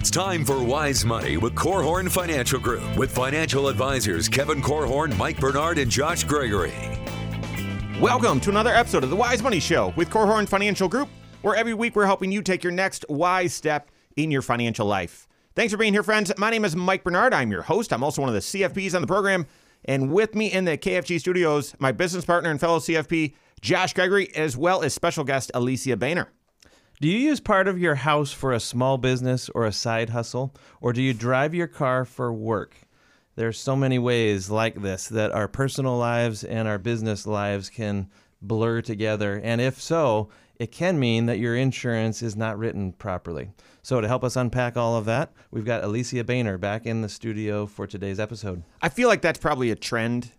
It's time for Wise Money with Korhorn Financial Group with financial advisors Kevin Korhorn, Mike Bernard, and Josh Gregory. Welcome to another episode of the Wise Money Show with Korhorn Financial Group, where every week we're helping you take your next wise step in your financial life. Thanks for being here, friends. My name is Mike Bernard. I'm your host. I'm also one of the CFPs on the program. And with me in the KFG studios, my business partner and fellow CFP, Josh Gregory, as well as special guest Alysia Boehner. Do you use part of your house for a small business or a side hustle? Or do you drive your car for work? There's so many ways like this that our personal lives and our business lives can blur together. And if so, it can mean that your insurance is not written properly. So, to help us unpack all of that, we've got Alysia Boehner back in the studio for today's episode. I feel like that's probably a trend,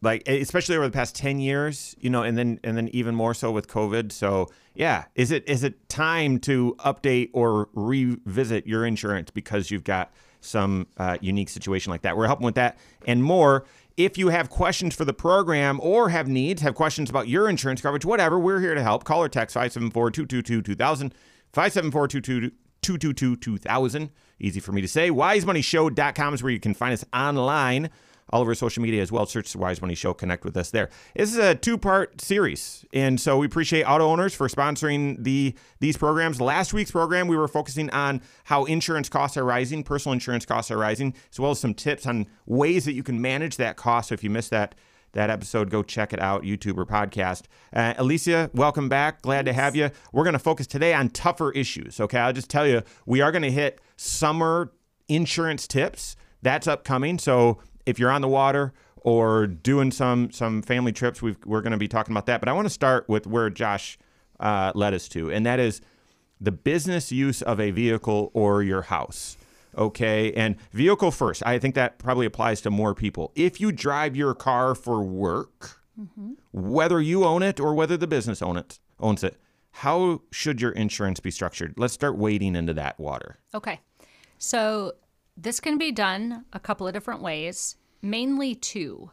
like especially over the past ten years, you know, and then and then even more so with COVID. So yeah, is it is it time to update or revisit your insurance because you've got some uh, unique situation like that? We're helping with that and more. If you have questions for the program or have needs, have questions about your insurance coverage, whatever, we're here to help. Call or text 574 222 2000, 574 222 2000. Easy for me to say. WiseMoneyShow.com is where you can find us online. All over social media as well. Search the Wise Money Show. Connect with us there. This is a two-part series, and so we appreciate auto owners for sponsoring the these programs. Last week's program, we were focusing on how insurance costs are rising, personal insurance costs are rising, as well as some tips on ways that you can manage that cost. So if you missed that that episode, go check it out, YouTube or podcast. Uh, Alysia, welcome back. Glad to have you. We're going to focus today on tougher issues. Okay, I'll just tell you, we are going to hit summer insurance tips. That's upcoming. So if you're on the water or doing some some family trips, we are going to be talking about that. But I want to start with where Josh uh, led us to, and that is the business use of a vehicle or your house. Okay, and vehicle first. I think that probably applies to more people. If you drive your car for work, mm-hmm. whether you own it or whether the business own it owns it, how should your insurance be structured? Let's start wading into that water. Okay, so this can be done a couple of different ways, mainly two.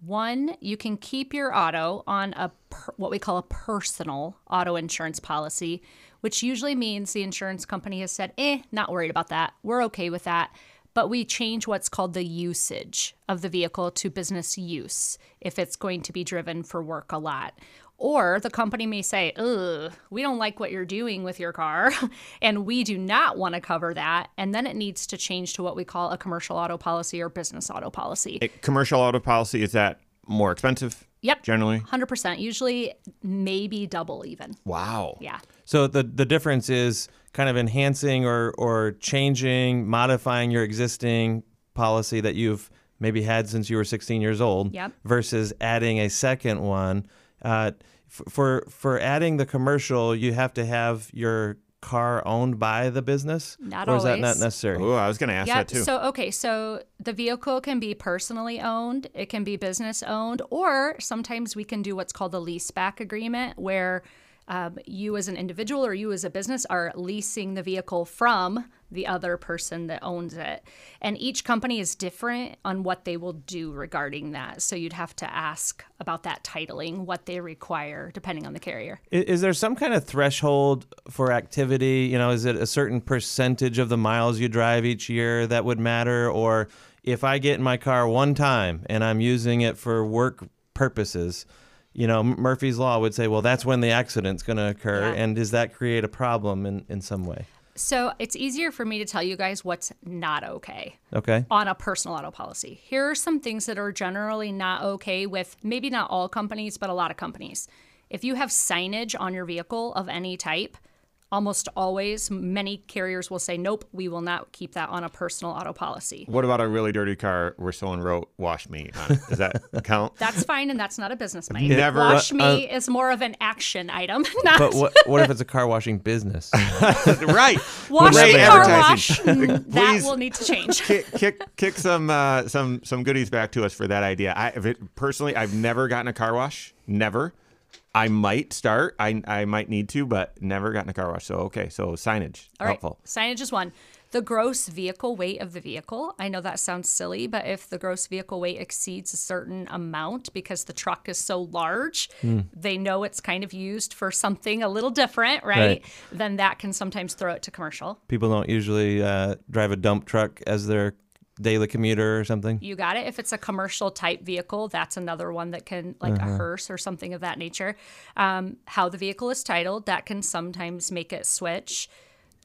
One, you can keep your auto on a per, what we call a personal auto insurance policy, which usually means the insurance company has said, "Eh, not worried about that. We're okay with that." But we change what's called the usage of the vehicle to business use if it's going to be driven for work a lot. Or the company may say, ugh, we don't like what you're doing with your car, and we do not want to cover that. And then it needs to change to what we call a commercial auto policy or business auto policy. A commercial auto policy, is that more expensive? Yep. Generally? 100%. Usually, maybe double even. Wow. Yeah. So the, the difference is kind of enhancing or, or changing, modifying your existing policy that you've maybe had since you were 16 years old yep. versus adding a second one uh, for for adding the commercial, you have to have your car owned by the business, not or always. is that not necessary? Oh, I was going to ask yep. that too. So okay, so the vehicle can be personally owned, it can be business owned, or sometimes we can do what's called a lease back agreement, where um, you as an individual or you as a business are leasing the vehicle from the other person that owns it. And each company is different on what they will do regarding that. So you'd have to ask about that titling, what they require, depending on the carrier. Is, is there some kind of threshold for activity? You know, is it a certain percentage of the miles you drive each year that would matter? Or if I get in my car one time and I'm using it for work purposes, you know, Murphy's Law would say, well, that's when the accident's going to occur. Yeah. And does that create a problem in, in some way? So it's easier for me to tell you guys what's not okay. Okay. On a personal auto policy. Here are some things that are generally not okay with maybe not all companies, but a lot of companies. If you have signage on your vehicle of any type, almost always many carriers will say nope we will not keep that on a personal auto policy what about a really dirty car where someone wrote wash me on it does that count that's fine and that's not a business Mike. Never- wash Uh, me is more of an action item not But what, what if it's a car washing business? right wash Great me car wash that will need to change kick kick kick some uh, some some goodies back to us for that idea. I if it, personally, I've never gotten a car wash. Never. I might start. I I might need to, but never gotten a car wash. So okay. So signage All right. helpful. Signage is one. The gross vehicle weight of the vehicle. I know that sounds silly, but if the gross vehicle weight exceeds a certain amount because the truck is so large, they know it's kind of used for something a little different, right? Right. Then that can sometimes throw it to commercial. People don't usually uh, drive a dump truck as their daily commuter or something. You got it. If it's a commercial type vehicle, that's another one that can, like a hearse or something of that nature. Um, how the vehicle is titled, that can sometimes make it switch.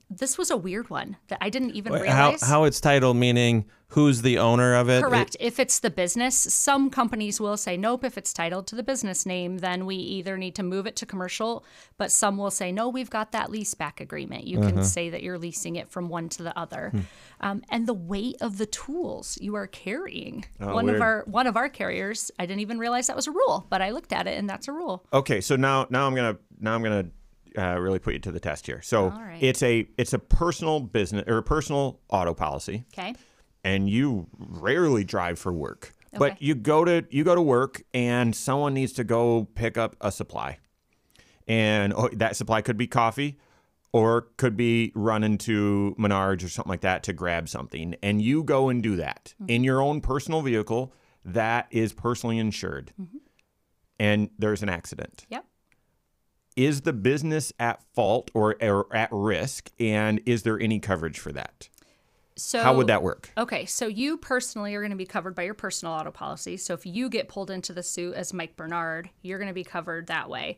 This was a weird one that I didn't even How, realize. how it's titled, meaning who's the owner of it? Correct. if it's the business, some companies will say, nope, if it's titled to the business name, then we either need to move it to commercial, but some will say, no, we've got that lease back agreement. You Uh-huh. can say that you're leasing it from one to the other. Hmm. Um, and the weight of the tools you are carrying. one weird. of our one of our carriers, I didn't even realize that was a rule, but I looked at it and that's a rule. Okay, so now now I'm gonna now I'm gonna uh, really put you to the test here. So right. it's a it's a personal business or a personal auto policy, Okay. And you rarely drive for work, but you go to you go to work, and someone needs to go pick up a supply, and oh, that supply could be coffee. Or could be running to Menards or something like that to grab something, and you go and do that mm-hmm. in your own personal vehicle that is personally insured, mm-hmm. and there's an accident. Yep. is the business at fault or, or at risk? And is there any coverage for that So how would that work Okay, so you personally are going to be covered by your personal auto policy. So if you get pulled into the suit as Mike Bernard, you're going to be covered that way.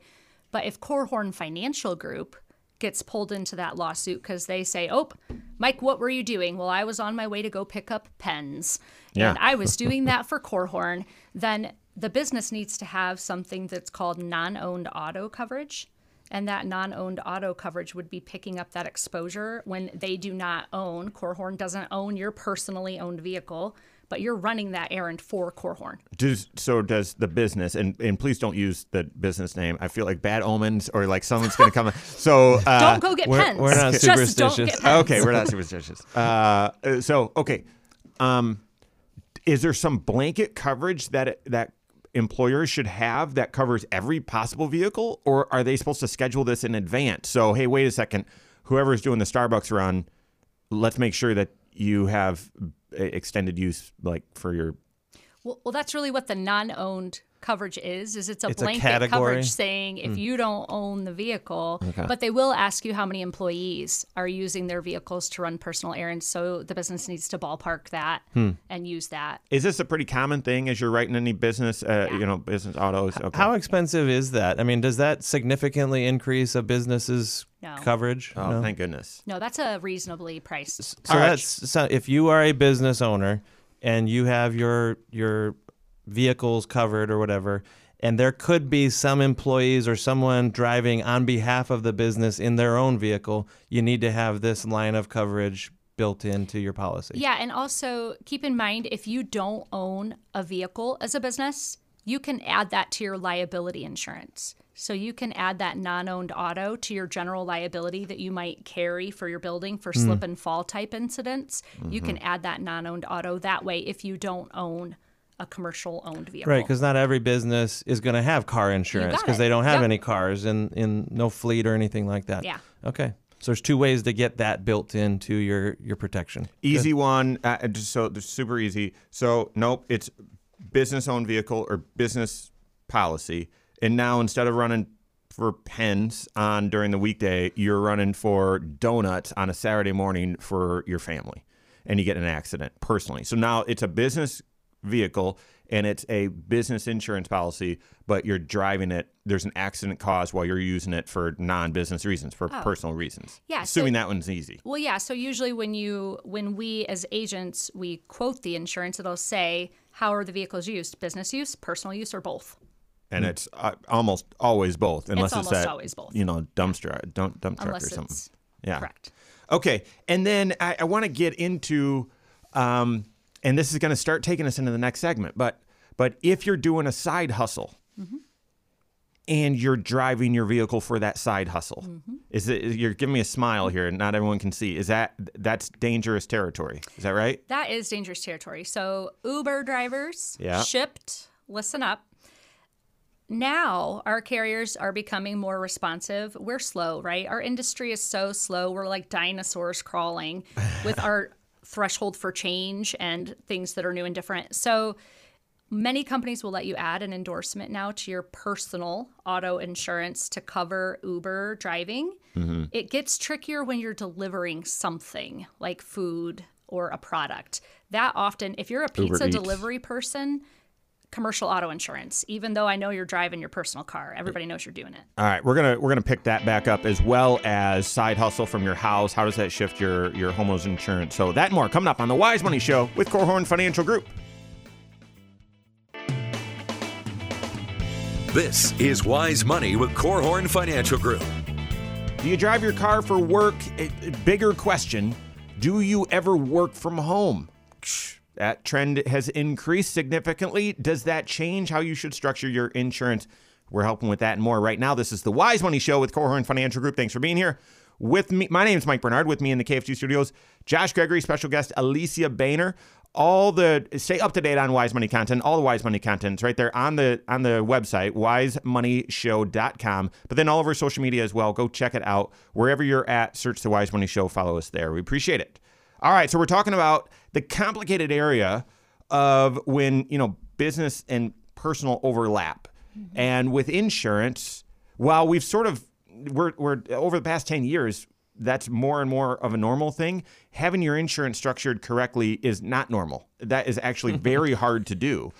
But if Korhorn Financial Group gets pulled into that lawsuit because they say, "Oh, Mike, what were you doing?" Well, I was on my way to go pick up pens, Yeah. and I was doing that for Korhorn. Then the business needs to have something that's called non-owned auto coverage. And that non owned auto coverage would be picking up that exposure when they do not own, Korhorn doesn't own your personally owned vehicle, but you're running that errand for Korhorn. does so does the business and, and please don't use the business name i feel like bad omens or like someone's gonna come so uh, Don't go get we're- pens. we're not Just don't superstitious. okay we're not superstitious uh, uh, so okay um, is there some blanket coverage that that employers should have that covers every possible vehicle or are they supposed to schedule this in advance? So hey wait a second. Whoever's doing the starbucks run let's make sure that you have uh, extended use like for your Well, well, that's really what the non-owned coverage is. Is it's a It's blanket category? coverage saying if you don't own the vehicle, but they will ask you how many employees are using their vehicles to run personal errands. So the business needs to ballpark that and use that. is this a pretty common thing as you're writing any business uh, you know business autos okay. How expensive is that? I mean, does that significantly increase a business's No. coverage? oh No? thank goodness No, that's a reasonably priced. So All right. that's so if you are a business owner and you have your your vehicles covered or whatever, and there could be some employees or someone driving on behalf of the business in their own vehicle, you need to have this line of coverage built into your policy. Yeah, and also keep in mind if you don't own a vehicle as a business, you can add that to your liability insurance. So you can add that non-owned auto to your general liability that you might carry for your building for hmm. slip and fall type incidents. You mm-hmm. can add that non-owned auto that way if you don't own a commercial owned vehicle. Right, because not every business is going to have car insurance because they don't have Yep. any cars and in no fleet or anything like that. Yeah. Okay. So there's two ways to get that built into your your protection. Easy one. Uh, just so it's super easy. So nope, it's business owned vehicle or business policy. And now instead of running for pens on during the weekday, you're running for donuts on a Saturday morning for your family, and you get an accident personally. So now it's a business vehicle and it's a business insurance policy, but you're driving it. There's an accident caused while you're using it for non-business reasons, for personal reasons. Yeah, so- assuming that one's easy. Well, yeah. So usually when you when we as agents we quote the insurance, it'll say how are the vehicles used, business use, personal use, or both. and it's uh, almost always both, unless it's, almost that always both. you know dumpster dump, dump truck Unless or something. it's Yeah. correct. Okay, and then I, I want to get into, um, and this is going to start taking us into the next segment. But but if you're doing a side hustle, Mm-hmm. and you're driving your vehicle for that side hustle, Mm-hmm. is it? You're giving me a smile here, and not everyone can see. Is that that's dangerous territory? Is that right? That is dangerous territory. So Uber drivers, Yeah. shipped. Listen up. now our carriers are becoming more responsive. We're slow, right? Our industry is so slow. We're like dinosaurs crawling with our threshold for change and things that are new and different. So many companies will let you add an endorsement now to your personal auto insurance to cover Uber driving. Mm-hmm. It gets trickier when you're delivering something like food or a product. That often, if you're a pizza delivery person, commercial auto insurance, even though I know you're driving your personal car, everybody knows you're doing it. All right, we're gonna we're gonna pick that back up as well as side hustle from your house. How does that shift your your homeowners insurance? So that and more coming up on the Wise Money Show with Korhorn Financial Group. This is Wise Money with Korhorn Financial Group. Do you drive your car for work? A, a bigger question: Do you ever work from home? That trend has increased significantly. Does that change how you should structure your insurance? We're helping with that and more right now. This is the Wise Money Show with Korhorn Financial Group. Thanks for being here. With me, my name is Mike Bernard. With me in the KFG studios, Josh Gregory, special guest Alysia Boehner. All the stay up to date on Wise Money content. All the Wise Money content's right there on the on the website wisemoneyshow.com. But then all of our social media as well. Go check it out wherever you're at. Search the Wise Money Show. Follow us there. We appreciate it. All right, so we're talking about the complicated area of when you know business and personal overlap, mm-hmm. and with insurance, while we've sort of we're we're over the past ten years, that's more and more of a normal thing. Having your insurance structured correctly is not normal. That is actually very hard to do,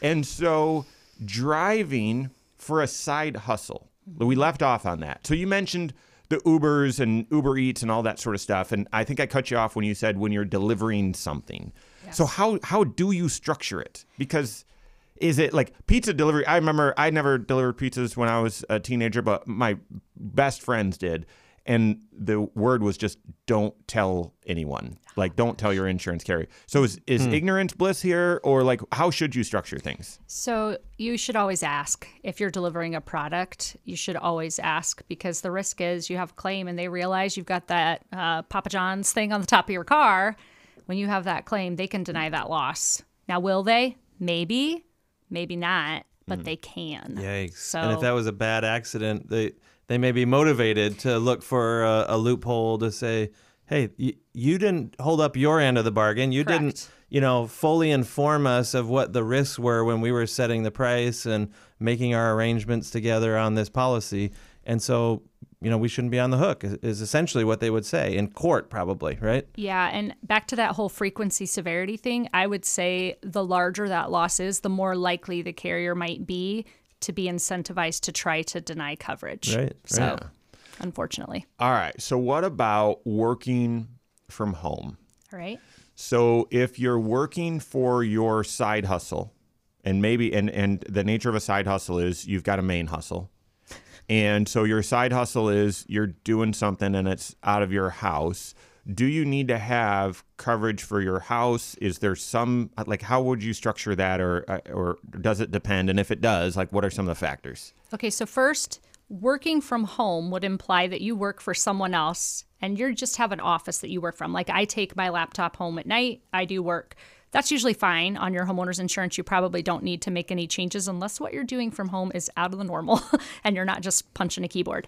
and so driving for a side hustle. We left off on that. So you mentioned the Ubers and Uber Eats and all that sort of stuff. And I think I cut you off when you said when you're delivering something. So how how do you structure it? Because is it like pizza delivery? I remember I never delivered pizzas when I was a teenager, but my best friends did. And the word was just don't tell anyone. Like don't tell your insurance carrier. So is, is ignorance bliss here or like how should you structure things? So you should always ask if you're delivering a product. You should always ask because the risk is you have a claim and they realize you've got that uh, Papa John's thing on the top of your car. When you have that claim, they can deny that loss. Now, will they? Maybe, maybe not, but they can. Yikes! So and if that was a bad accident, they they may be motivated to look for a, a loophole to say, "Hey, you, you didn't hold up your end of the bargain. You didn't, you know, fully inform us of what the risks were when we were setting the price and making our arrangements together on this policy." And so, you know, we shouldn't be on the hook. Is, is essentially what they would say in court, probably, right? Yeah, and back to that whole frequency severity thing, I would say the larger that loss is, the more likely the carrier might be to be incentivized to try to deny coverage. Right, So, right. unfortunately. All right. So what about working from home? All right. So if you're working for your side hustle, and maybe and and the nature of a side hustle is you've got a main hustle. And so your side hustle is you're doing something and it's out of your house. Do you need to have coverage for your house? Is there some like how would you structure that or uh, or does it depend and if it does, like what are some of the factors? Okay, so first, working from home would imply that you work for someone else and you just have an office that you work from. Like I take my laptop home at night, I do work. That's usually fine on your homeowner's insurance. You probably don't need to make any changes unless what you're doing from home is out of the normal and you're not just punching a keyboard.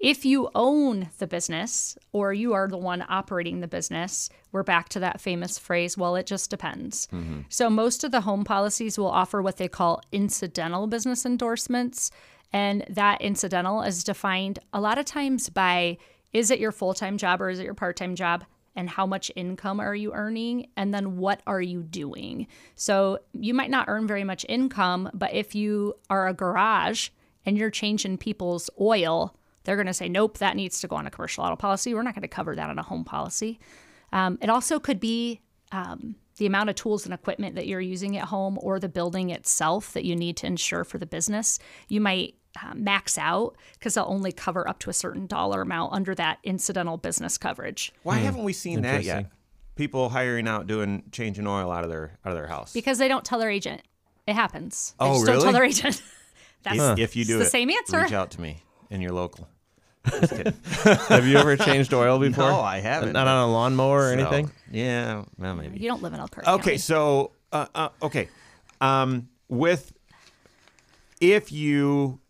If you own the business or you are the one operating the business, we're back to that famous phrase, well, it just depends. Mm-hmm. So, most of the home policies will offer what they call incidental business endorsements. And that incidental is defined a lot of times by is it your full time job or is it your part time job? And how much income are you earning? And then what are you doing? So you might not earn very much income, but if you are a garage and you're changing people's oil, they're going to say, nope, that needs to go on a commercial auto policy. We're not going to cover that on a home policy. Um, it also could be um, the amount of tools and equipment that you're using at home or the building itself that you need to insure for the business. You might uh, max out because they'll only cover up to a certain dollar amount under that incidental business coverage. Why haven't we seen that yet? People hiring out doing changing oil out of their out of their house. Because they don't tell their agent. It happens. They Oh, just don't tell really? their agent. That's if, if you do it's the it, same answer. Reach out to me in your local. Just. Have you ever changed oil before? No, I haven't. Not on a lawnmower or So, anything. Yeah, well, maybe. You don't live in Elkhart. Okay, County. so uh, uh, okay, um, with if you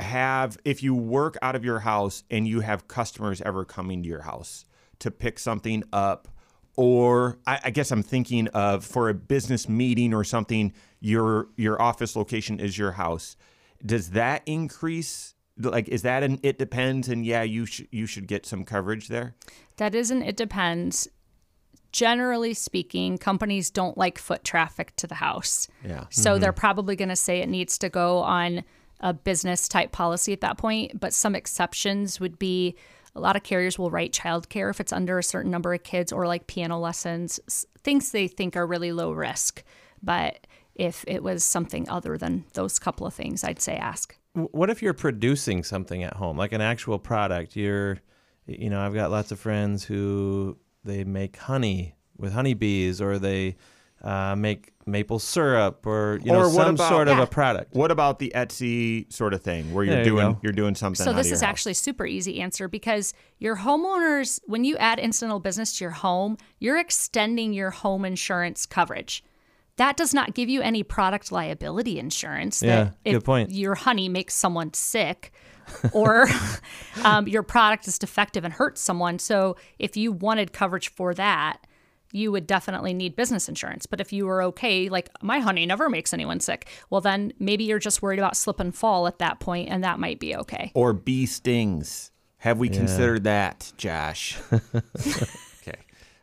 have if you work out of your house and you have customers ever coming to your house to pick something up or I, I guess I'm thinking of for a business meeting or something, your your office location is your house. Does that increase? Like, is that an it depends? And yeah, you should you should get some coverage there. That isn't, it depends. Generally speaking, companies don't like foot traffic to the house. Yeah. So they're mm-hmm. probably going to say it needs to go on a business type policy at that point. But some exceptions would be a lot of carriers will write childcare if it's under a certain number of kids or like piano lessons, things they think are really low risk. But if it was something other than those couple of things, I'd say ask. What if you're producing something at home, like an actual product? You're, you know, I've got lots of friends who they make honey with honeybees, or they uh, make maple syrup, or you know, Or what some about- sort of Yeah. a product. What about the Etsy sort of thing where you're There you doing go. you're doing something? So out this of your is house? actually super easy answer because your homeowners, when you add incidental business to your home, you're extending your home insurance coverage. That does not give you any product liability insurance. Yeah, that good point. Your honey makes someone sick, or um, your product is defective and hurts someone. So if you wanted coverage for that, you would definitely need business insurance. But if you were okay, like my honey never makes anyone sick, well, then maybe you're just worried about slip and fall at that point, and that might be okay. or bee stings. Have we considered that, Josh? okay.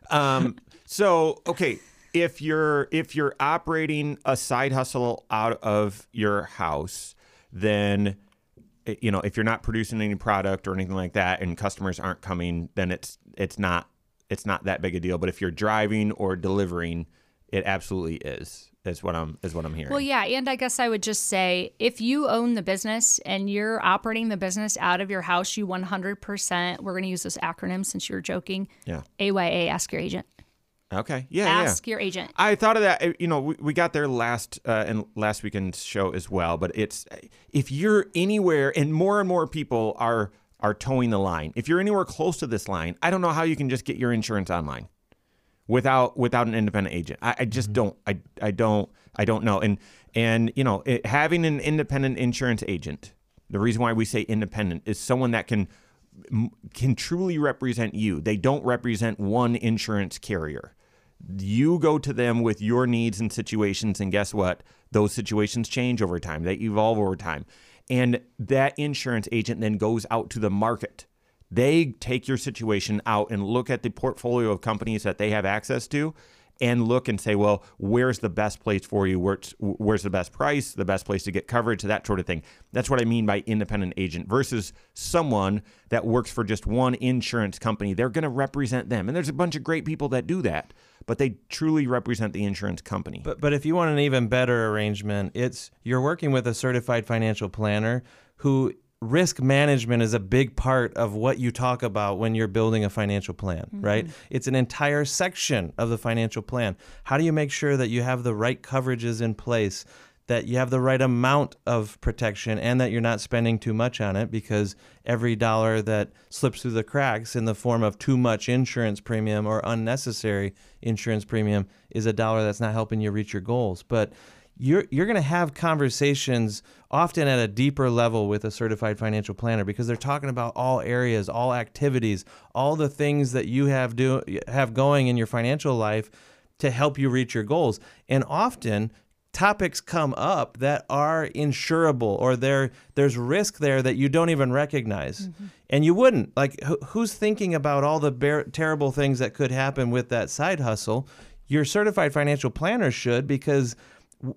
Um, so okay, if you're if you're operating a side hustle out of your house, then eh, you know if you're not producing any product or anything like that, and customers aren't coming, then it's it's not it's not that big a deal. But if you're driving or delivering, it absolutely is. Is what I'm is what I'm hearing. Well, yeah, and I guess I would just say if you own the business and you're operating the business out of your house, you 100%, we're going to use this acronym since you were joking. Yeah. AYA, ask your agent. Okay. Yeah. yeah. Ask your agent. I thought of that. uh, You know, we, we got there last uh, in last weekend's show as well. But it's if you're anywhere, and more and more people are are towing the line. If you're anywhere close to this line, I don't know how you can just get your insurance online without without an independent agent. I, I just mm-hmm. don't. I I don't. I don't know. And and you know, it, having an independent insurance agent. The reason why we say independent is someone that can can truly represent you. They don't represent one insurance carrier. You go to them with your needs and situations, and guess what? Those situations change over time. They evolve over time. And that insurance agent then goes out to the market. They take your situation out and look at the portfolio of companies that they have access to and look and say, well, where's the best place for you? Where's, where's the best price, the best place to get coverage, that sort of thing. That's what I mean by independent agent versus someone that works for just one insurance company. They're going to represent them. And there's a bunch of great people that do that, but they truly represent the insurance company. But but if you want an even better arrangement, it's you're working with a certified financial planner who risk management is a big part of what you talk about when you're building a financial plan, mm-hmm. right? It's an entire section of the financial plan. How do you make sure that you have the right coverages in place? That you have the right amount of protection and that you're not spending too much on it because every dollar that slips through the cracks in the form of too much insurance premium or unnecessary insurance premium is a dollar that's not helping you reach your goals. But you're you're going to have conversations often at a deeper level with a certified financial planner because they're talking about all areas, all activities, all the things that you have do have going in your financial life to help you reach your goals. And often topics come up that are insurable or there there's risk there that you don't even recognize. Mm-hmm. And you wouldn't like who, who's thinking about all the bar- terrible things that could happen with that side hustle? Your certified financial planner should because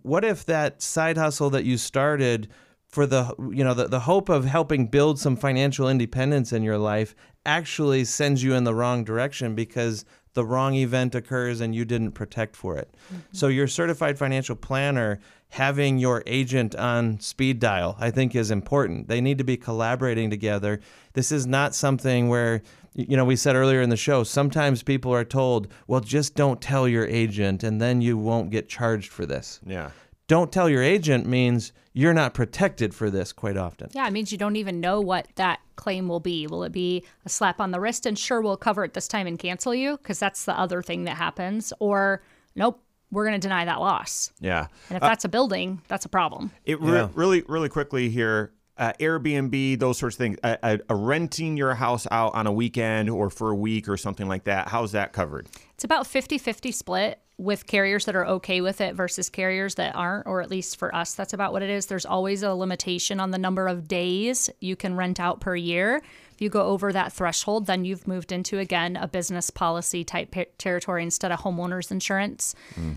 what if that side hustle that you started for the you know the, the hope of helping build some financial independence in your life actually sends you in the wrong direction because the wrong event occurs and you didn't protect for it. Mm-hmm. So your certified financial planner having your agent on speed dial I think is important. They need to be collaborating together. This is not something where you know we said earlier in the show sometimes people are told, "Well, just don't tell your agent and then you won't get charged for this." yeah. Don't tell your agent means you're not protected for this quite often. Yeah, it means you don't even know what that claim will be. Will it be a slap on the wrist and sure we'll cover it this time and cancel you? Because that's the other thing that happens. Or nope, we're going to deny that loss. Yeah. And if that's a building, that's a problem. It re- Yeah. really, really quickly here. Uh, Airbnb, those sorts of things. Uh, uh, uh, renting your house out on a weekend or for a week or something like that. How's that covered? It's about 50 50 split with carriers that are okay with it versus carriers that aren't, or at least for us, that's about what it is. There's always a limitation on the number of days you can rent out per year. If you go over that threshold, then you've moved into, again, a business policy type pe- territory instead of homeowners insurance.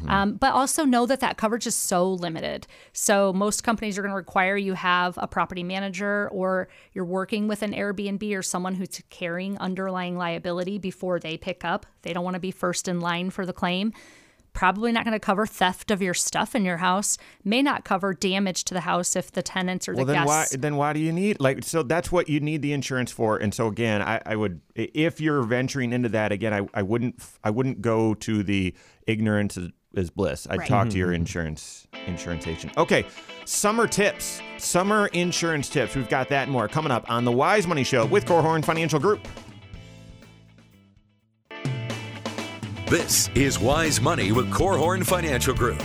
Um, but also know that that coverage is so limited. So most companies are going to require you have a property manager or you're working with an Airbnb or someone who's carrying underlying liability before they pick up. They don't want to be first in line for the claim. Probably not going to cover theft of your stuff in your house. May not cover damage to the house if the tenants or the Well, then why then why do you need like so that's what you need the insurance for. And so again, I, I would if you're venturing into that again, I, I wouldn't I wouldn't go to the ignorance is, is bliss. I'd Right. talk to your mm-hmm. insurance insurance agent. Okay, summer tips, summer insurance tips. We've got that and more coming up on the Wise Money Show with Korhorn Financial Group. This is Wise Money with Korhorn Financial Group.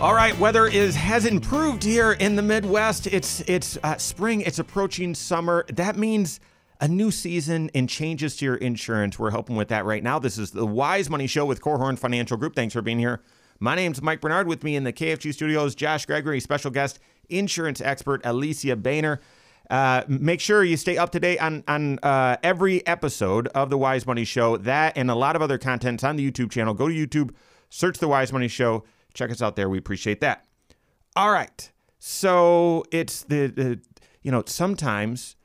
All right, weather is has improved here in the Midwest. It's it's uh, spring. It's approaching summer. That means a new season and changes to your insurance. We're helping with that right now. This is the Wise Money Show with Korhorn Financial Group. Thanks for being here. My name's Mike Bernard. With me in the KFG studios, Josh Gregory, special guest, insurance expert Alysia Boehner. Uh, make sure you stay up to date on on uh, every episode of the Wise Money Show. That and a lot of other contents on the YouTube channel. Go to YouTube, search the Wise Money Show. Check us out there. We appreciate that. All right. So it's the, the you know sometimes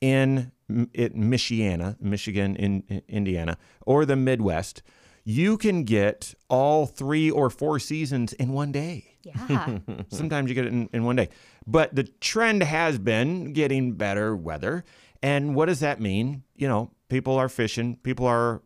in it, Michiana, Michigan, in, in Indiana, or the Midwest, you can get all three or four seasons in one day. Yeah. Sometimes you get it in, in one day. But the trend has been getting better weather. And what does that mean? You know, people are fishing, people are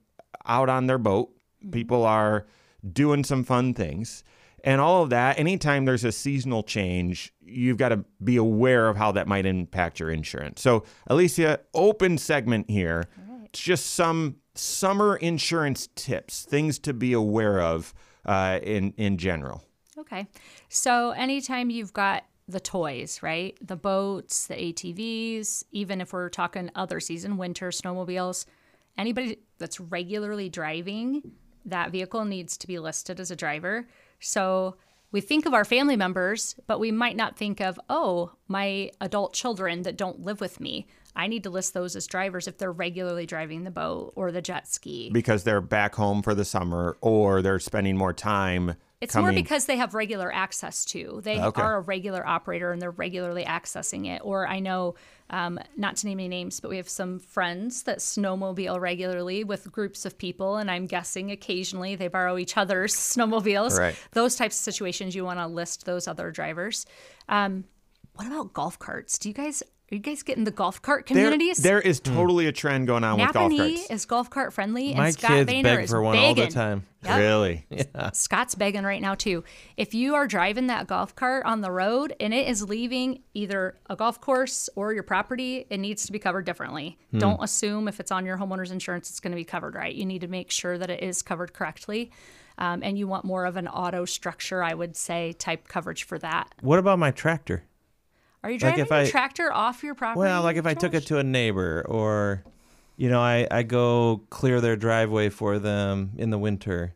out on their boat, people are doing some fun things. And all of that, anytime there's a seasonal change, you've got to be aware of how that might impact your insurance. So, Alysia, open segment here. It's just some summer insurance tips, things to be aware of uh, in in general. Okay. So anytime you've got the toys, right? The boats, the ATVs, even if we're talking other season, winter, snowmobiles, anybody that's regularly driving that vehicle needs to be listed as a driver. So we think of our family members, but we might not think of, oh, my adult children that don't live with me. I need to list those as drivers if they're regularly driving the boat or the jet ski. because they're back home for the summer or they're spending more time It's coming. more because they have regular access to. They Okay. are a regular operator and they're regularly accessing it. Or I know, um, not to name any names, but we have some friends that snowmobile regularly with groups of people, and I'm guessing occasionally they borrow each other's snowmobiles. Right. Those types of situations, you want to list those other drivers. Um, what about golf carts? Do you guys are you guys getting the golf cart there, communities? there is totally a trend going on with golf Nappanee carts. is golf cart friendly, and My Scott kids Boehner beg is for one all the time. Yep. Really? Scott's begging right now too. If you are driving that golf cart on the road and it is leaving either a golf course or your property, it needs to be covered differently. Don't assume if it's on your homeowner's insurance, it's going to be covered right. You need to make sure that it is covered correctly. Um, and you want more of an auto structure, I would say, type coverage for that. What about my tractor? Are you Like driving if your I- tractor off your property? Well, like if I took it to a neighbor or, you know, I, I go clear their driveway for them in the winter.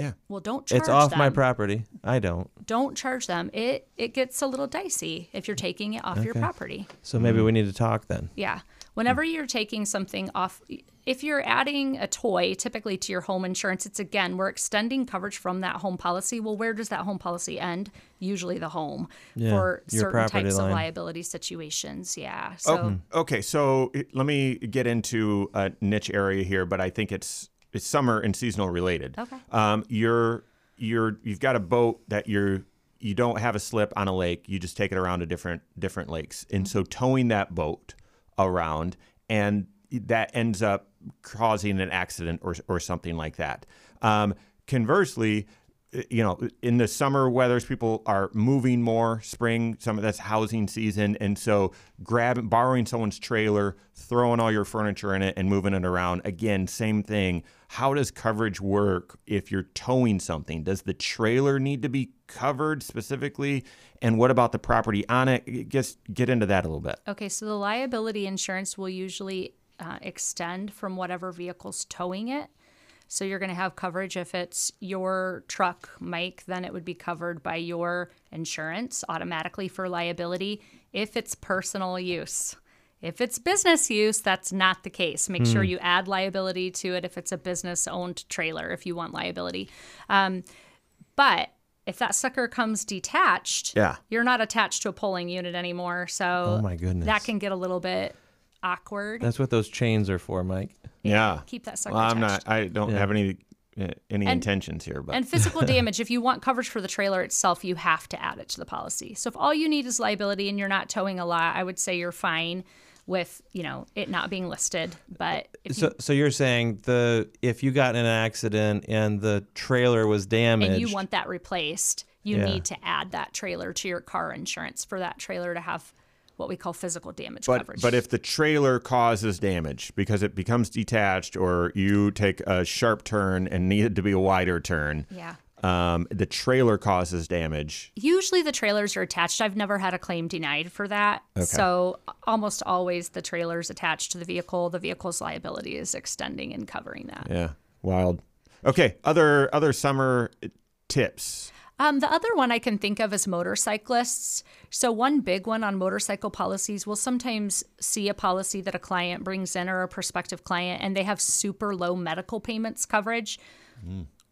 Yeah. well, don't charge It's off them. my property. I don't. Don't charge them. It it gets a little dicey if you're taking it off your Okay. property. So maybe mm. we need to talk then. Yeah. Whenever you're taking something off, if you're adding a toy typically to your home insurance, it's again, we're extending coverage from that home policy. Well, where does that home policy end? Usually the home Yeah, for your certain types line. of liability situations. Yeah. Oh, so, Okay, so let me get into a niche area here, but I think it's it's summer and seasonal related. Okay. Um, you're you're you've got a boat that you're you don't have a slip on a lake. You just take it around to different different lakes, and so towing that boat around, and that ends up causing an accident or or something like that. Um, conversely, you know, in the summer weathers, people are moving more. Spring, some of that's housing season, and so grabbing, borrowing someone's trailer, throwing all your furniture in it, and moving it around. Again, same thing. How does coverage work if you're towing something? Does the trailer need to be covered specifically? And what about the property on it? Just get into that a little bit. Okay, so the liability insurance will usually uh, extend from whatever vehicle's towing it. So you're going to have coverage if it's your truck, Mike, then it would be covered by your insurance automatically for liability. If it's personal use, if it's business use, that's not the case. Make sure you add liability to it if it's a business owned trailer, if you want liability. Um, but if that sucker comes detached, Yeah. you're not attached to a pulling unit anymore. So Oh my goodness. that can get a little bit awkward. That's what those chains are for, Mike. Yeah. Keep that sucker Well, I'm attached. not. I don't Yeah. have any uh, any And- intentions here, but And physical damage, if you want coverage for the trailer itself, you have to add it to the policy. So if all you need is liability and you're not towing a lot, I would say you're fine with, you know, it not being listed. But if you, So, so you're saying the if you got in an accident and the trailer was damaged, and you want that replaced, you Yeah. need to add that trailer to your car insurance for that trailer to have what we call physical damage but coverage. but if the trailer causes damage because it becomes detached, or you take a sharp turn and need it to be a wider turn, yeah. Um, the trailer causes damage. Usually the trailers are attached. I've never had a claim denied for that. So almost always the trailer's attached to the vehicle. The vehicle's liability is extending and covering that. Yeah, wild. Okay, other other summer tips. Um, the other one I can think of is motorcyclists. So, one big one on motorcycle policies, we'll sometimes see a policy that a client brings in or a prospective client, and they have super low medical payments coverage.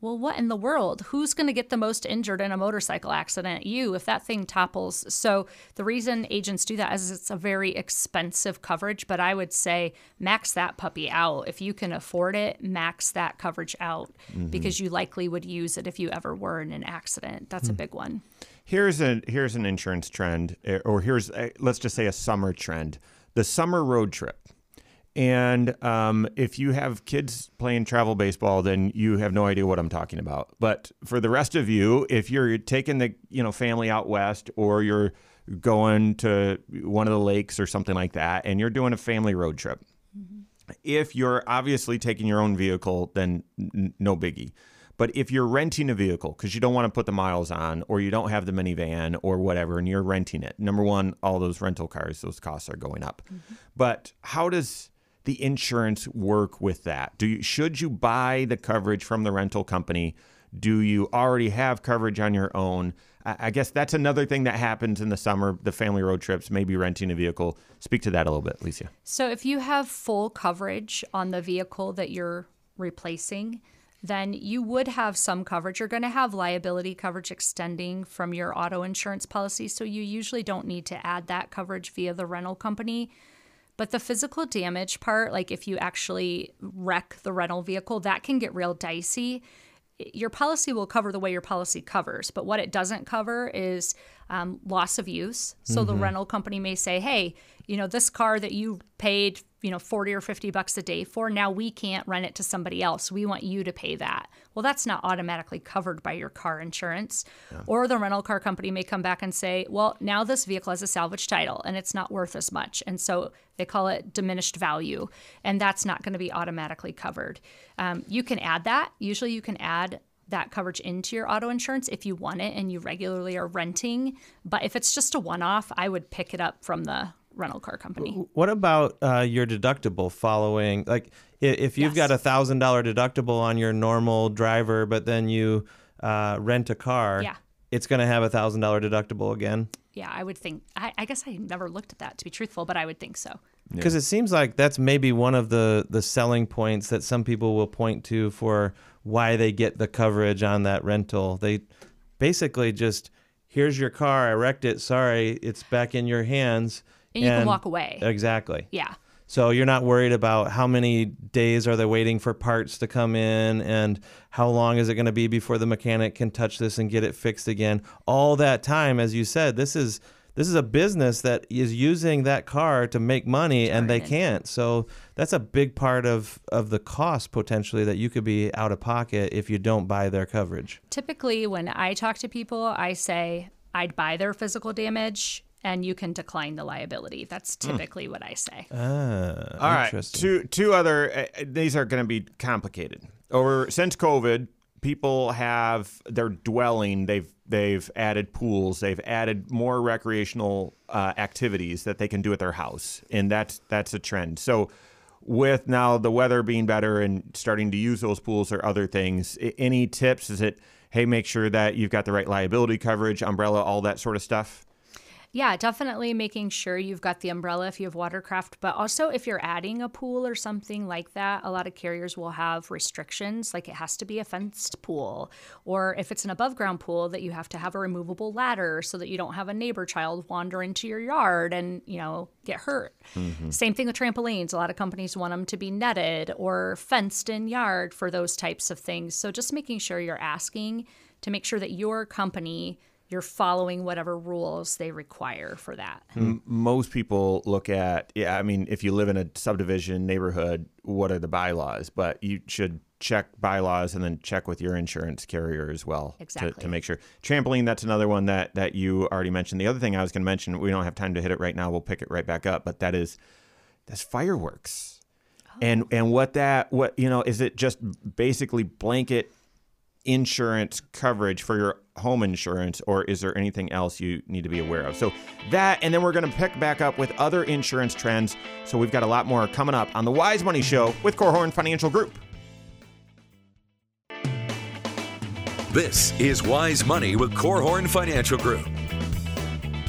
Well, what in the world? Who's going to get the most injured in a motorcycle accident? You, if that thing topples. So, the reason agents do that is it's a very expensive coverage, but I would say max that puppy out. If you can afford it, max that coverage out mm-hmm. because you likely would use it if you ever were in an accident. That's a hmm. big one. Here's a here's an insurance trend, eh, or here's a, let's just say a summer trend: the summer road trip. And um, if you have kids playing travel baseball, then you have no idea what I'm talking about. But for the rest of you, if you're taking the you know family out west, or you're going to one of the lakes or something like that, and you're doing a family road trip, if you're obviously taking your own vehicle, then n- no biggie. But if you're renting a vehicle because you don't want to put the miles on, or you don't have the minivan or whatever, and you're renting it, number one, all those rental cars, those costs are going up. But how does the insurance work with that? Do you, should you buy the coverage from the rental company? Do you already have coverage on your own? I I guess that's another thing that happens in the summer, the family road trips, maybe renting a vehicle. Speak to that a little bit, Alysia. So, if you have full coverage on the vehicle that you're replacing, then you would have some coverage. You're going to have liability coverage extending from your auto insurance policy. So, you usually don't need to add that coverage via the rental company. But the physical damage part, like if you actually wreck the rental vehicle, that can get real dicey. Your policy will cover the way your policy covers, but what it doesn't cover is um, loss of use. So the rental company may say, "Hey, you know this car that you paid, you know, forty or fifty bucks a day for, now we can't rent it to somebody else. We want you to pay that." Well, that's not automatically covered by your car insurance. Or the rental car company may come back and say, "Well, now this vehicle has a salvage title and it's not worth as much," and so they call it diminished value, and that's not going to be automatically covered. Um, you can add that. Usually, you can add that coverage into your auto insurance if you want it and you regularly are renting. But if it's just a one off, I would pick it up from the rental car company. What about uh, your deductible following? Like, if you've got a thousand dollar deductible on your normal driver, but then you uh, rent a car, Yeah. it's going to have a thousand dollar deductible again. Yeah, I would think. I, I guess I never looked at that to be truthful, but I would think so. Because it seems like that's maybe one of the the selling points that some people will point to for why they get the coverage on that rental. They basically just here's your car, I wrecked it. Sorry, it's back in your hands. And you can walk away. Exactly. Yeah. So you're not worried about how many days are they waiting for parts to come in and how long is it going to be before the mechanic can touch this and get it fixed again. All that time as you said, this is this is a business that is using that car to make money and they it. can't. So that's a big part of of the cost potentially that you could be out of pocket if you don't buy their coverage. Typically, when I talk to people, I say I'd buy their physical damage and you can decline the liability. That's typically what I say. Ah, All right, two two other. Uh, these are going to be complicated. Over since COVID, people have their dwelling. They've they've added pools. They've added more recreational uh, activities that they can do at their house, and that's that's a trend. So, with now the weather being better and starting to use those pools or other things, any tips? Is it hey, make sure that you've got the right liability coverage, umbrella, all that sort of stuff? Yeah, definitely making sure you've got the umbrella if you have watercraft, but also if you're adding a pool or something like that, a lot of carriers will have restrictions, like it has to be a fenced pool, or if it's an above ground pool, that you have to have a removable ladder so that you don't have a neighbor child wander into your yard and, you know, get hurt. Mm-hmm. Same thing with trampolines. A lot of companies want them to be netted or fenced in yard for those types of things. So just making sure you're asking to make sure that your company you're following whatever rules they require for that. Hmm. Most people look at yeah i mean if you live in a subdivision neighborhood what are the bylaws? But you should check bylaws and then check with your insurance carrier as well to, Exactly. to make sure. Trampoline that's another one that that you already mentioned. The other thing i was going to mention we don't have time to hit it right now we'll pick it right back up but that is that's fireworks. And oh. and what that what you know is it just basically blanket insurance coverage for your home insurance, or is there anything else you need to be aware of? So, that, and then we're going to pick back up with other insurance trends. So, we've got a lot more coming up on the Wise Money Show with Korhorn Financial Group. This is Wise Money with Korhorn Financial Group.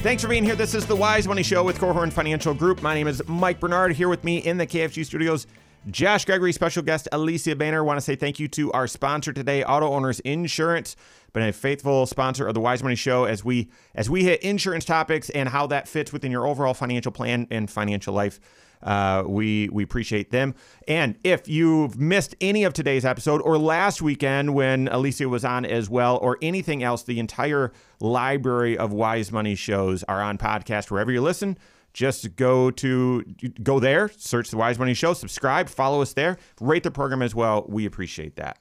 Thanks for being here. This is the Wise Money Show with Korhorn Financial Group. My name is Mike Bernard. Here with me in the KFG studios, Josh Gregory, special guest Alysia Boehner. Want to say thank you to our sponsor today, Auto Owners Insurance. Been a faithful sponsor of the Wise Money Show as we as we hit insurance topics and how that fits within your overall financial plan and financial life. Uh, we we appreciate them. And if you've missed any of today's episode or last weekend when Alysia was on as well, or anything else, the entire library of Wise Money shows are on podcast wherever you listen. Just go to go there, search the Wise Money Show, subscribe, follow us there, rate the program as well. We appreciate that.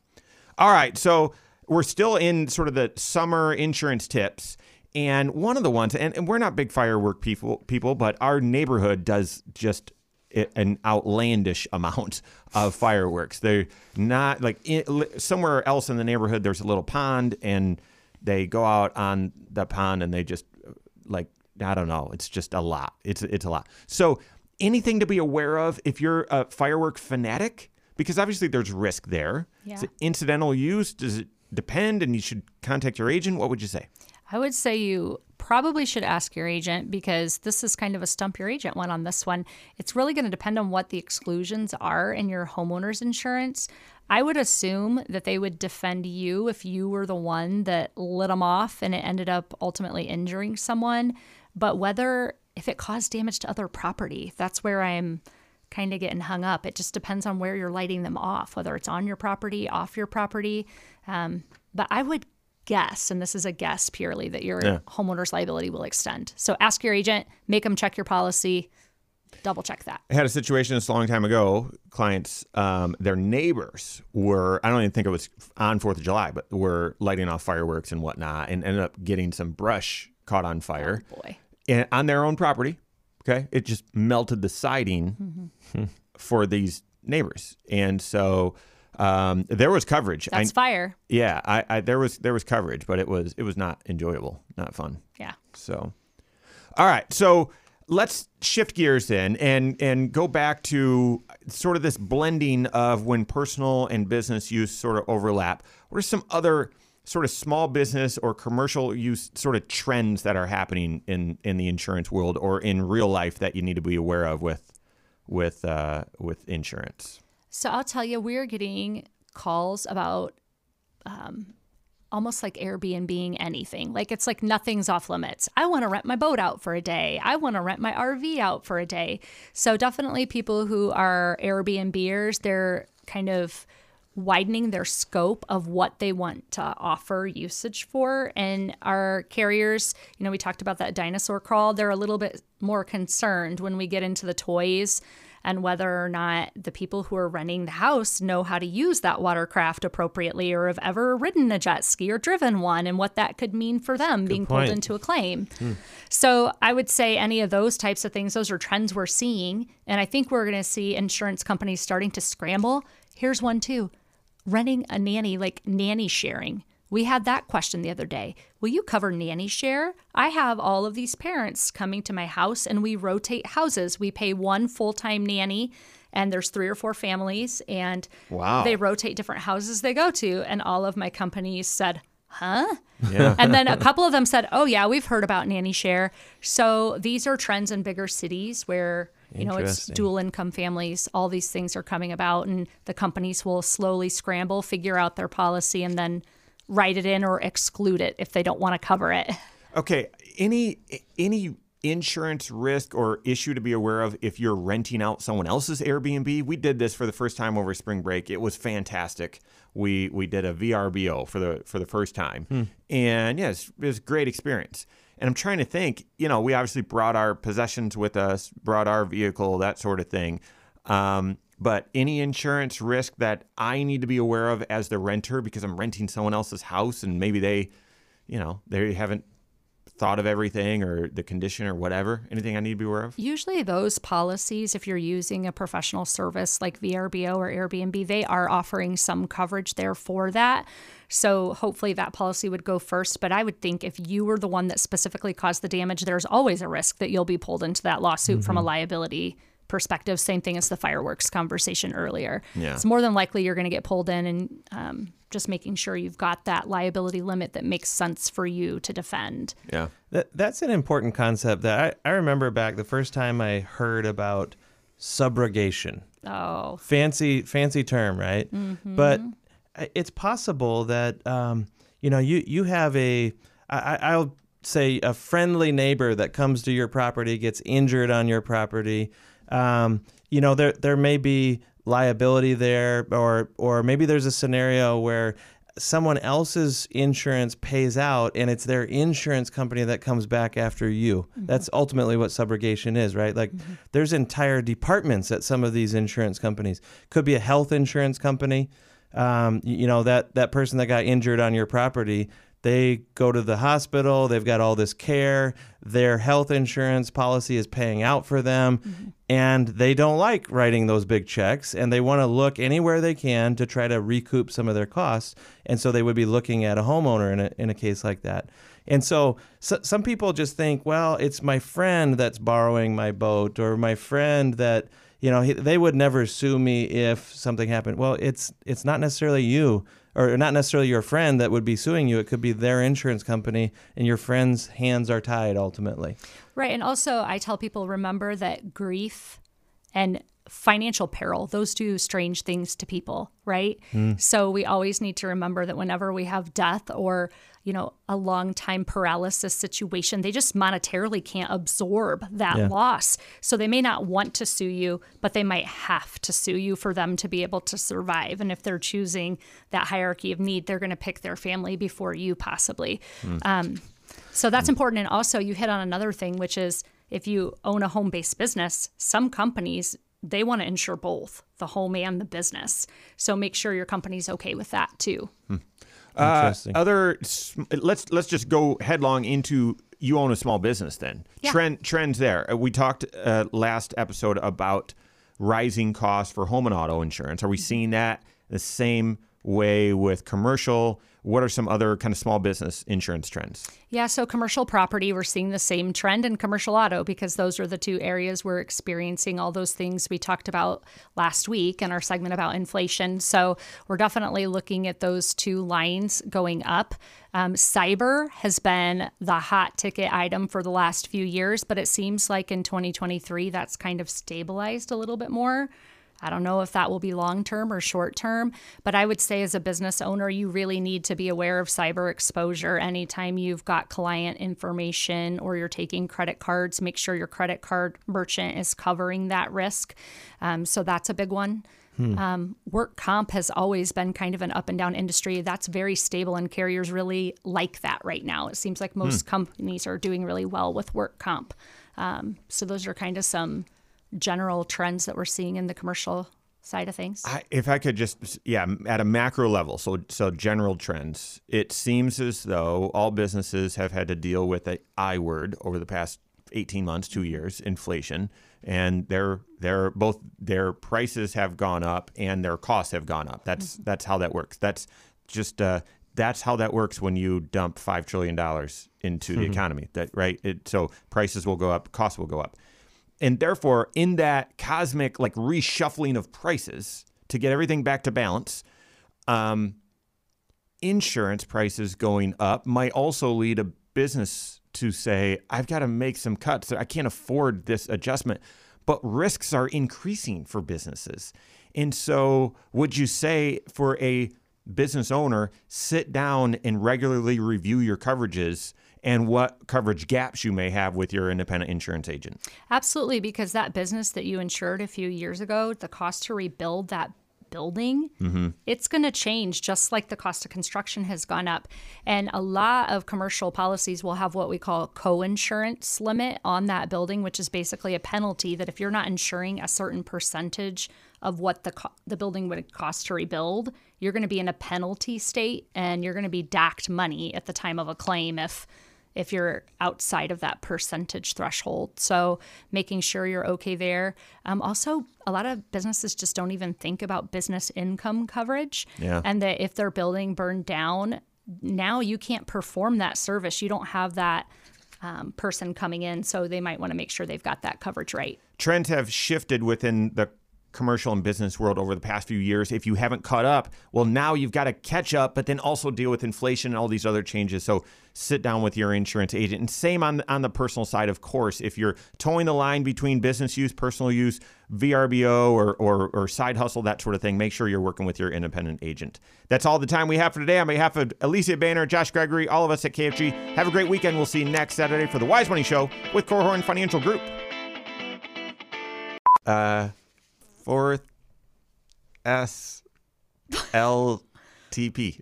All right, so we're still in sort of the summer insurance tips. And one of the ones, and, and we're not big firework people, people, but our neighborhood does just an outlandish amount of fireworks. They're not like somewhere else in the neighborhood. There's a little pond, and they go out on the pond, and they just like I don't know. It's just a lot. It's it's a lot. So anything to be aware of if you're a firework fanatic, because obviously there's risk there. Yeah. incidental use? Does it depend? And you should contact your agent. What would you say? I would say you probably should ask your agent because this is kind of a stump your agent one on this one. It's really going to depend on what the exclusions are in your homeowner's insurance. I would assume that they would defend you if you were the one that lit them off and it ended up ultimately injuring someone. But whether if it caused damage to other property, that's where I'm kind of getting hung up. It just depends on where you're lighting them off, whether it's on your property, off your property. Um, but I would guess, and this is a guess purely, that your homeowner's liability will extend. So ask your agent, make them check your policy, double check that. I had a situation this a long time ago. Clients, um, their neighbors were, I don't even think it was on 4th of July, but were lighting off fireworks and whatnot and ended up getting some brush caught on fire Boy. and on their own property. Okay. It just melted the siding for these neighbors. And so um, there was coverage. I- That's fire. yeah, I, I there was there was coverage, but it was it was not enjoyable, not fun. Yeah. So, all right. So let's shift gears then and and go back to sort of this blending of when personal and business use sort of overlap. What are some other sort of small business or commercial use sort of trends that are happening in in the insurance world or in real life that you need to be aware of with with uh, with insurance? So I'll tell you, we're getting calls about um, almost like Airbnb anything. Like it's like nothing's off limits. I want to rent my boat out for a day. I want to rent my RV out for a day. So definitely people who are Airbnbers, they're kind of widening their scope of what they want to offer usage for. And our carriers, you know, we talked about that dinosaur crawl, they're a little bit more concerned when we get into the toys and whether or not the people who are renting the house know how to use that watercraft appropriately or have ever ridden a jet ski or driven one and what that could mean for them being point. pulled into a claim. Hmm. So I would say any of those types of things, those are trends we're seeing. And I think we're going to see insurance companies starting to scramble. Here's one too renting a nanny, like nanny sharing. We had that question the other day. Will you cover nanny share? I have all of these parents coming to my house and we rotate houses. We pay one full time nanny and there's three or four families and Wow. they rotate different houses they go to. And all of my companies said, huh? Yeah. And then a couple of them said, "Oh yeah, we've heard about nanny share." So these are trends in bigger cities where you know it's dual income families. All these things are coming about, and the companies will slowly scramble, figure out their policy, and then write it in or exclude it if they don't want to cover it. Okay. Any any insurance risk or issue to be aware of if you're renting out someone else's Airbnb? We did this for the first time over spring break. It was fantastic. We we did a VRBO for the for the first time, hmm. and yes, it was a great experience. And I'm trying to think. You know, we obviously brought our possessions with us, brought our vehicle, that sort of thing. Um, but any insurance risk that I need to be aware of as the renter because I'm renting someone else's house and maybe they, you know, they haven't thought of everything or the condition or whatever? Anything I need to be aware of? Usually, those policies, if you're using a professional service like VRBO or Airbnb, they are offering some coverage there for that. So, hopefully, that policy would go first. But I would think if you were the one that specifically caused the damage, there's always a risk that you'll be pulled into that lawsuit from a liability perspective. Same thing as the fireworks conversation earlier. Yeah. It's more than likely you're going to get pulled in and um, just making sure you've got that liability limit that makes sense for you to defend. Yeah. That that's an important concept that I, I remember back the first time I heard about subrogation. Oh, Fancy fancy term, right? But it's possible that um, you know you you have a I, I- I'll say a friendly neighbor that comes to your property gets injured on your property. Um, you know there there may be liability there, or or maybe there's a scenario where someone else's insurance pays out and it's their insurance company that comes back after you. That's ultimately what subrogation is, right? Like there's entire departments at some of these insurance companies. Could be a health insurance company. Um, you know, that that person that got injured on your property, they go to the hospital, they've got all this care, their health insurance policy is paying out for them, mm-hmm. and they don't like writing those big checks and they want to look anywhere they can to try to recoup some of their costs. And so they would be looking at a homeowner in a, in a case like that. And so, so some people just think, well, it's my friend that's borrowing my boat or my friend that you know he, they would never sue me if something happened. Well, it's it's not necessarily you or not necessarily your friend that would be suing you. It could be their insurance company, and your friend's hands are tied ultimately. Right. And also, I tell people remember that grief and financial peril, those do strange things to people, right? Mm. So we always need to remember that whenever we have death or, you know, a long time paralysis situation, they just monetarily can't absorb that Yeah. loss. So they may not want to sue you, but they might have to sue you for them to be able to survive. And if they're choosing that hierarchy of need, they're going to pick their family before you possibly. Hmm. Um, so that's hmm. important. And also, you hit on another thing, which is if you own a home based business, some companies, they want to insure both the home and the business. So make sure your company's okay with that too. Interesting. Uh, other sm- let's let's just go headlong into you own a small business then. Yeah. Trend trends there. Uh, We talked uh, last episode about rising costs for home and auto insurance. Are we seeing that the same way with commercial? What are some other kind of small business insurance trends? Yeah, so commercial property, we're seeing the same trend in commercial auto because those are the two areas we're experiencing all those things we talked about last week in our segment about inflation. So we're definitely looking at those two lines going up. Um, cyber has been the hot ticket item for the last few years, but it seems like in 2023 that's kind of stabilized a little bit more. I don't know if that will be long term or short term, but I would say as a business owner, you really need to be aware of cyber exposure anytime you've got client information or you're taking credit cards. Make sure your credit card merchant is covering that risk. Um, so that's a big one. Um, work comp has always been kind of an up and down industry. That's very stable, and carriers really like that right now. It seems like most companies are doing really well with work comp. Um, so, those are kind of some general trends that we're seeing in the commercial side of things. I, if I could just, yeah, at a macro level, so so general trends, it seems as though all businesses have had to deal with the I word over the past 18 months, two years, inflation, and their their both their prices have gone up and their costs have gone up. That's that's how that works. That's just uh, that's how that works when you dump five trillion dollars into the economy. That right? It, so prices will go up, costs will go up and therefore in that cosmic like reshuffling of prices to get everything back to balance um, insurance prices going up might also lead a business to say i've got to make some cuts. I can't afford this adjustment. But risks are increasing for businesses. And so would you say for a business owner sit down and regularly review your coverages and what coverage gaps you may have with your independent insurance agent Absolutely, because that business that you insured a few years ago, the cost to rebuild that building, mm-hmm. it's going to change just like the cost of construction has gone up. And a lot of commercial policies will have what we call co-insurance limit on that building, which is basically a penalty that if you're not insuring a certain percentage of what the co- the building would cost to rebuild, you're going to be in a penalty state and you're going to be docked money at the time of a claim if if you're outside of that percentage threshold. So making sure you're okay there. Um, also, a lot of businesses just don't even think about business income coverage. Yeah. And that if their building burned down, now you can't perform that service. You don't have that um, person coming in. So they might want to make sure they've got that coverage right. trends have shifted within the commercial and business world over the past few years. If you haven't caught up, well, now you've got to catch up, but then also deal with inflation and all these other changes. So sit down with your insurance agent. And same on on the personal side, of course. If you're towing the line between business use, personal use, VRBO, or, or, or side hustle, that sort of thing, make sure you're working with your independent agent. That's all the time we have for today. On behalf of Alysia Boehner, Josh Gregory, all of us at KFG, have a great weekend. We'll see you next Saturday for the Wise Money Show with Korhorn Financial Group. Uh, fourth S L T P.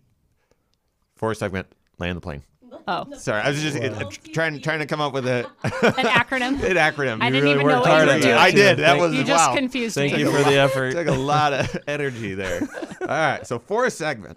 Fourth segment, land the plane. Oh, Sorry, I was just uh, trying trying to come up with a an acronym. an acronym. I You didn't really even know what hard you were doing. I did. That Thank was You just wow. confused Thank me. you for the effort. Took a lot of energy there. All right, so fourth segment.